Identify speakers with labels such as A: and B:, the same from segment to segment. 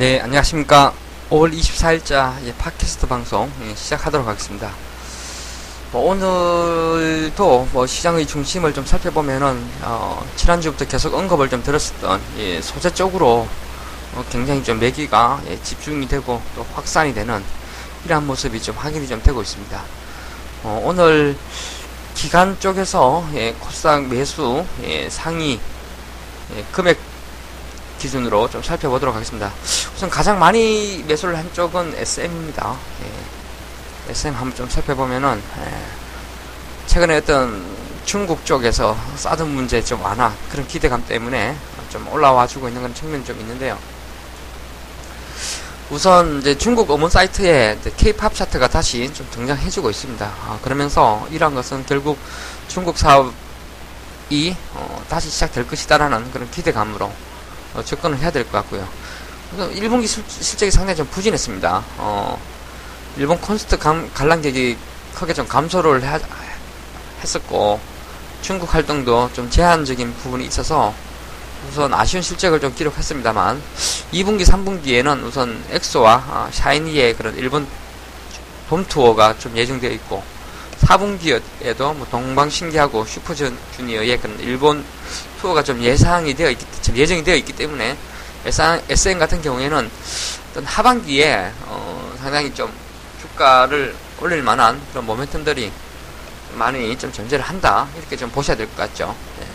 A: 네, 안녕하십니까. 5월 24일자 예, 팟캐스트 방송 예, 시작하도록 하겠습니다. 뭐 오늘도 뭐 시장의 중심을 좀 살펴보면은 어, 지난주부터 계속 언급을 좀 들었었던 예, 소재 쪽으로 어, 굉장히 좀 매기가 예, 집중이 되고 또 확산이 되는 이러한 모습이 좀 확인이 좀 되고 있습니다. 어, 오늘 기간 쪽에서 예, 코스닥 매수 예, 상위 예, 금액 기준으로 좀 살펴보도록 하겠습니다. 우선 가장 많이 매수를 한 쪽은 SM입니다. 예. SM 한번 좀 살펴보면은 예. 최근에 어떤 중국 쪽에서 싸든 문제 좀 완화 그런 기대감 때문에 좀 올라와 주고 있는 그런 측면이 좀 있는데요. 우선 이제 중국 어문 사이트에 K-팝 차트가 다시 좀 등장해주고 있습니다. 아, 그러면서 이러한 것은 결국 중국 사업이 어, 다시 시작될 것이다라는 그런 기대감으로 어, 접근을 해야 될 것 같고요. 그래서 1분기 실, 실적이 상당히 좀 부진했습니다. 어, 일본 콘스트 감, 관람객이 크게 좀 감소를 하, 했었고 중국 활동도 좀 제한적인 부분이 있어서 우선 아쉬운 실적을 좀 기록했습니다만 2분기, 3분기에는 우선 엑소와 어, 샤이니의 그런 일본 돔 투어가 좀 예정되어 있고 4분기에도 뭐 동방신기하고 슈퍼주니어의 그런 일본 투어가 좀 예상이 되어 있기, 좀 예정이 되어 있기 때문에 SM 같은 경우에는 어떤 하반기에 어, 상당히 좀 주가를 올릴 만한 그런 모멘텀들이 많이 좀 존재를 한다 이렇게 좀 보셔야 될 것 같죠. 네.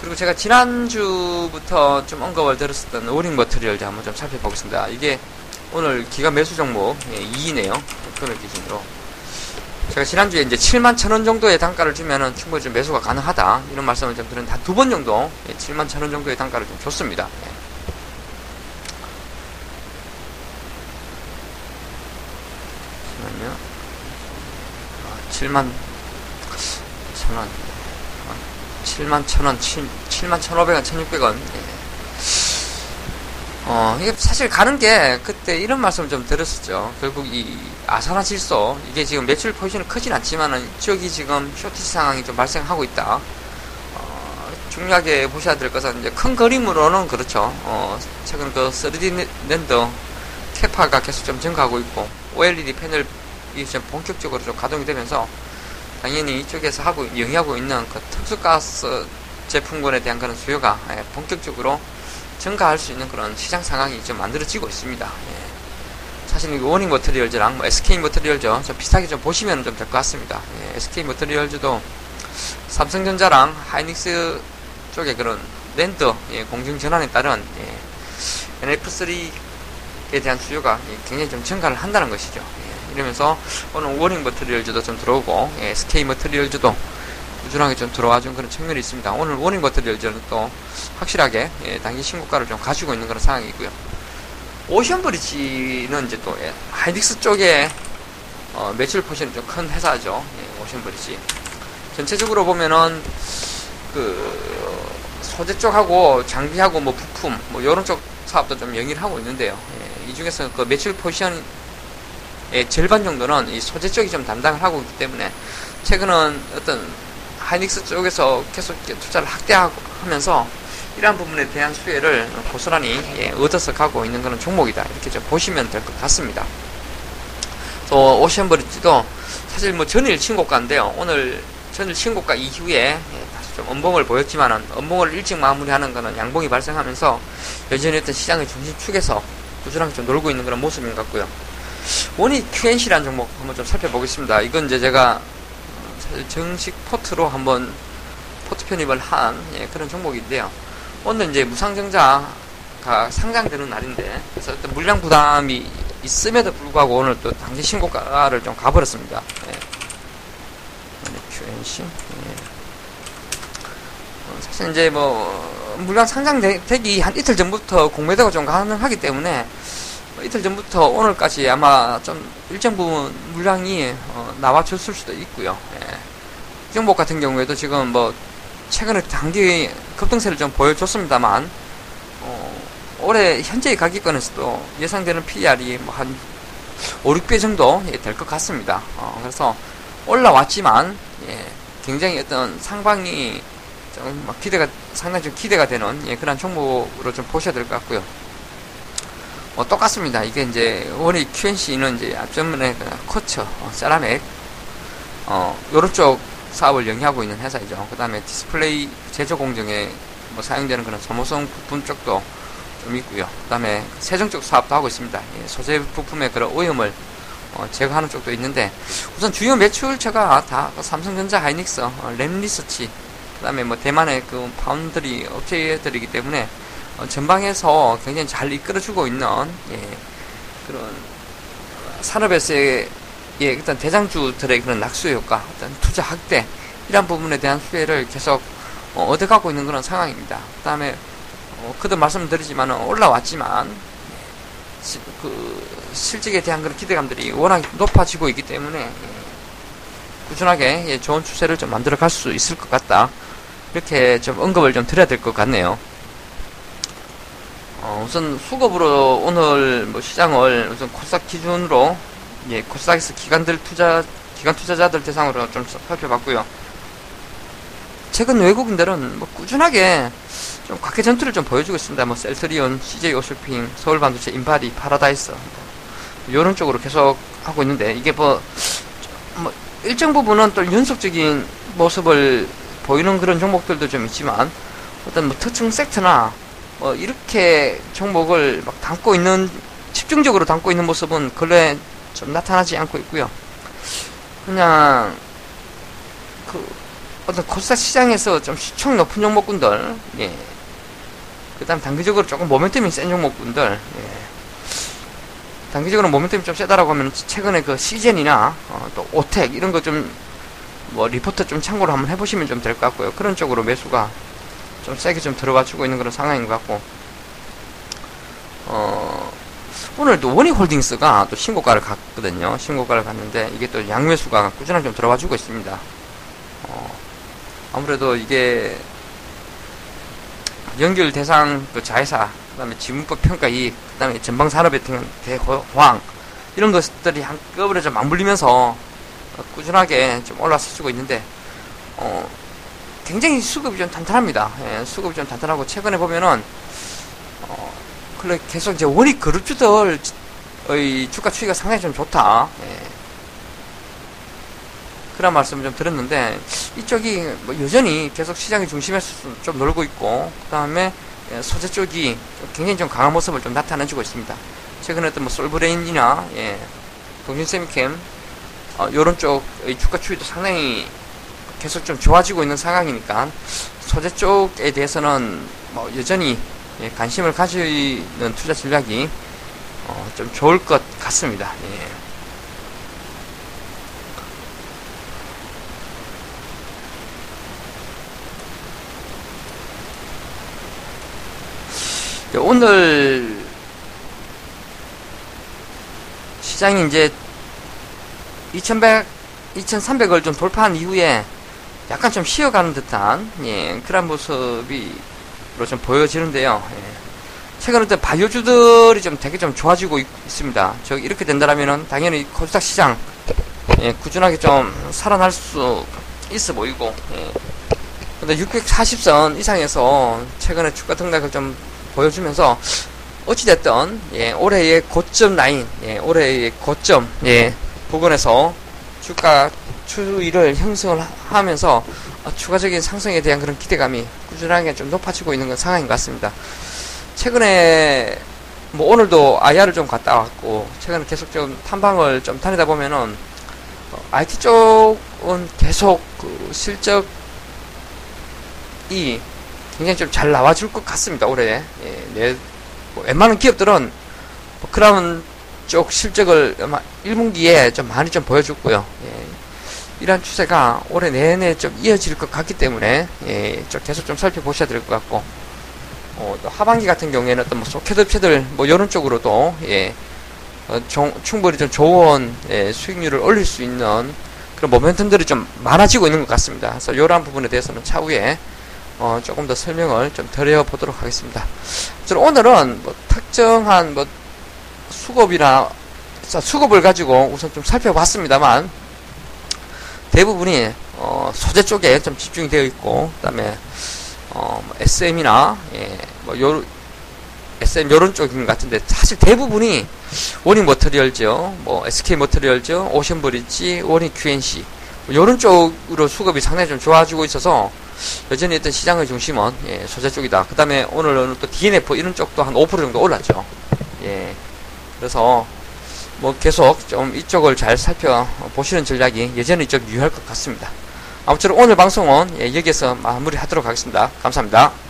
A: 그리고 제가 지난주부터 좀 언급을 드렸었던 원익 머트리얼 한번 좀 살펴보겠습니다. 이게 오늘 기간 매수 종목 2이네요. 금액 기준으로. 제가 지난주에 이제 7만 천 원 정도의 단가를 주면은 충분히 좀 매수가 가능하다. 이런 말씀을 좀 드렸는데, 한 두 번 정도, 7만 예, 천원 정도의 단가를 좀 줬습니다. 잠시만요. 7만 천원. 7만 천원, 7만 천오백원, 천육백원. 예. 어, 이게 사실 가는 게 그때 이런 말씀을 좀 드렸었죠. 결국 이 아사나 질소, 이게 지금 매출 포지션이 크진 않지만은 이쪽이 지금 쇼티지 상황이 좀 발생하고 있다. 어, 중요하게 보셔야 될 것은 이제 큰 그림으로는 그렇죠. 어, 최근 그 3D 랜드 캐파가 계속 좀 증가하고 있고, OLED 패널이 좀 본격적으로 좀 가동이 되면서 당연히 이쪽에서 하고, 영위하고 있는 그 특수가스 제품군에 대한 그런 수요가 예, 본격적으로 증가할 수 있는 그런 시장 상황이 좀 만들어지고 있습니다. 예. 사실 이 원익 머트리얼즈랑 뭐 SK 머티리얼즈 좀 비슷하게 좀 보시면 좀 될 것 같습니다. 예. SK 머티리얼즈도 삼성전자랑 하이닉스 쪽에 그런 랜드 예, 공정 전환에 따른 예, NF3 에 대한 수요가 예, 굉장히 좀 증가를 한다는 것이죠. 예. 이러면서 오늘 원익 머트리얼즈도 좀 들어오고 예, SK 머티리얼즈도 꾸준하게 좀 들어와 준 그런 측면이 있습니다. 오늘 원익 머트리얼즈는 또 확실하게 예, 단기 신고가를 좀 가지고 있는 그런 상황이고요. 오션 브릿지는 이제 또 예, 하이닉스 쪽에 어, 매출 portion이 좀 큰 회사죠. 예, 오션 브릿지. 전체적으로 보면은 그 소재 쪽하고 장비하고 뭐 부품 뭐 이런 쪽 사업도 좀 영위를 하고 있는데요. 예, 이 중에서 그 매출 portion의 절반 정도는 이 소재 쪽이 좀 담당을 하고 있기 때문에 최근은 어떤 하이닉스 쪽에서 계속 투자를 확대하면서 이러한 부분에 대한 수혜를 고스란히 예, 얻어서 가고 있는 그런 종목이다. 이렇게 좀 보시면 될 것 같습니다. 또 오션브리지도 사실 뭐 전일 신고가인데요. 오늘 전일 신고가 이후에 예, 좀 엄봉을 보였지만은 엄봉을 일찍 마무리하는 것은 양봉이 발생하면서 여전히 어떤 시장의 중심축에서 꾸준하게 좀 놀고 있는 그런 모습인 것 같고요. 원이 QNC라는 종목 한번 좀 살펴보겠습니다. 이건 이제 제가 정식 포트로 한번 포트 편입을 한 예, 그런 종목인데요. 오늘 이제 무상증자가 상장되는 날인데 그래서 어떤 물량 부담이 있음에도 불구하고 오늘 또 당시 신고가를 좀 가버렸습니다. 예. QNC. 예. 어, 사실 이제 뭐 물량 상장되기 한 이틀 전부터 공매도가 좀 가능하기 때문에 뭐 이틀 전부터 오늘까지 아마 좀 일정 부분 물량이 어, 나와줬을 수도 있고요. 예. 이종복 같은 경우에도 지금 뭐 최근에 단기 급등세를 좀 보여줬습니다만 어, 올해 현재의 가격권에서도 예상되는 PR이 뭐 한 5, 6배 정도 예, 될 것 같습니다. 어, 그래서 올라왔지만 예, 굉장히 어떤 상방이 좀 기대가 상당히 좀 기대가 되는 예, 그런 종목으로 좀 보셔야 될 것 같고요. 뭐 똑같습니다. 이게 이제 원익 QNC는 이제 앞전문에 그 quartz, 어, 세라믹, 어, 요런 쪽 사업을 영위하고 있는 회사이죠. 그 다음에 디스플레이 제조 공정에 뭐 사용되는 그런 소모성 부품 쪽도 좀 있고요. 그 다음에 세정 쪽 사업도 하고 있습니다. 예, 소재 부품의 그런 오염을 어, 제거하는 쪽도 있는데 우선 주요 매출처가 다 삼성전자, 하이닉스, 어, 램리서치, 그 다음에 뭐 대만의 그 파운드리 업체들이기 때문에 어, 전방에서 굉장히 잘 이끌어주고 있는 예, 그런 산업에서의 예, 일단 대장주들의 그런 낙수 효과, 어떤 투자 확대 이런 부분에 대한 수혜를 계속 어, 얻어가고 있는 그런 상황입니다. 그 다음에 어, 그도 말씀드리지만 올라왔지만 시, 그 실직에 대한 그런 기대감들이 워낙 높아지고 있기 때문에 예, 꾸준하게 예, 좋은 추세를 좀 만들어 갈 수 있을 것 같다. 이렇게 좀 언급을 좀 드려야 될 것 같네요. 어, 우선 수급으로 오늘 뭐 시장을 우선 코스닥 기준으로 예, 코스닥에서 기관들 투자 기관 투자자들 대상으로 좀 살펴봤고요. 최근 외국인들은 뭐 꾸준하게 좀 각개 전투를 좀 보여주고 있습니다. 뭐 셀트리온, CJ 오쇼핑, 서울 반도체, 인바디, 파라다이스 뭐 이런 쪽으로 계속 하고 있는데 이게 뭐, 뭐 일정 부분은 또 연속적인 모습을 보이는 그런 종목들도 좀 있지만 어떤 뭐 특정 섹터나 뭐 이렇게 종목을 막 담고 있는 집중적으로 담고 있는 모습은 근래 좀 나타나지 않고 있고요. 그냥 그 어떤 코스닥 시장에서 좀 시총 높은 종목군들, 예. 그다음 단기적으로 조금 모멘텀이 센 종목군들, 예. 단기적으로 모멘텀이 좀 세다라고 하면 최근에 그 시젠이나 어, 또 오텍 이런 거좀 뭐 리포트 좀 참고로 한번 해보시면 좀 될 것 같고요. 그런 쪽으로 매수가 좀 세게 좀 들어가 주고 있는 그런 상황인 것 같고, 어. 오늘도 원익홀딩스가 또 신고가를 갔거든요. 신고가를 갔는데 이게 또 양매수가 꾸준하게 좀 들어와주고 있습니다. 어, 아무래도 이게 연결 대상 그 자회사, 그다음에 지문법 평가 이익, 그다음에 전방 산업의 대호황 이런 것들이 한꺼번에 좀 맞물리면서 꾸준하게 좀 올라서주고 있는데 어, 굉장히 수급이 좀 탄탄합니다. 예, 수급이 좀 탄탄하고 최근에 보면은 어, 계속 이제 원익 그룹주들의 주가 추이가 상당히 좀 좋다. 예. 그런 말씀을 좀 드렸는데 이쪽이 뭐 여전히 계속 시장의 중심에서 좀 놀고 있고 그 다음에 예, 소재 쪽이 굉장히 좀 강한 모습을 좀 나타내주고 있습니다. 최근에 어떤 뭐 솔브레인이나 예, 동신세미캠 어, 이런 쪽의 주가 추이도 상당히 계속 좀 좋아지고 있는 상황이니까 소재 쪽에 대해서는 뭐 여전히 예, 관심을 가지는 투자 전략이 어, 좀 좋을 것 같습니다. 예. 오늘 시장이 이제 2100, 2300을 좀 돌파한 이후에 약간 좀 쉬어가는 듯한 예, 그런 모습이 좀 보여지는데요. 예. 최근 어떤 바이오주들이 좀 되게 좀 좋아지고 있, 습니다 저 이렇게 된다면은 당연히 코스닥 시장 예, 꾸준하게 좀 살아날 수 있어 보이고 예. 근데 640선 이상에서 최근에 주가 등락을 좀 보여주면서 어찌됐든 예, 올해의 고점 라인 예, 올해의 고점 예, 부근에서 주가 추이를 형성을 하면서 어, 추가적인 상승에 대한 그런 기대감이 꾸준하게 좀 높아지고 있는 건 상황인 것 같습니다. 최근에 뭐 오늘도 IR을 좀 갔다 왔고 최근에 계속 좀 탐방을 좀 다니다 보면은 어, IT 쪽은 계속 그 실적이 굉장히 좀 잘 나와줄 것 같습니다 올해 예, 내, 뭐 웬만한 기업들은 뭐 크라운 쪽 실적을 아마 1분기에 좀 많이 좀 보여줬고요. 예. 이러한 추세가 올해 내내 좀 이어질 것 같기 때문에 예, 좀 계속 좀 살펴보셔야 될 것 같고 어, 또 하반기 같은 경우에는 어떤 뭐 소켓 업체들 뭐 이런 쪽으로도 예, 어, 종, 충분히 좀 좋은 예, 수익률을 올릴 수 있는 그런 모멘텀들이 좀 많아지고 있는 것 같습니다. 그래서 이러한 부분에 대해서는 차후에 어, 조금 더 설명을 좀 드려보도록 하겠습니다. 오늘은 뭐 특정한 뭐 수급이나 수급을 가지고 우선 좀 살펴봤습니다만 대부분이 어, 소재 쪽에 좀 집중이 되어 있고 그다음에 어, SM이나 뭐 예, 뭐 요, SM 요런 쪽인 것 같은데 사실 대부분이 원익 머트리얼즈, 뭐 SK 머티리얼즈, 오션 브릿지, 원익 QNC 요런 쪽으로 수급이 상당히 좀 좋아지고 있어서 여전히 일단 시장의 중심은 예, 소재 쪽이다. 그 다음에 오늘은 또 DNF 이런 쪽도 한 5% 정도 올랐죠. 예, 그래서 뭐 계속 좀 이쪽을 잘 살펴보시는 전략이 여전히 좀 유효할 것 같습니다. 아무쪼록 오늘 방송은 예, 여기서 마무리하도록 하겠습니다. 감사합니다.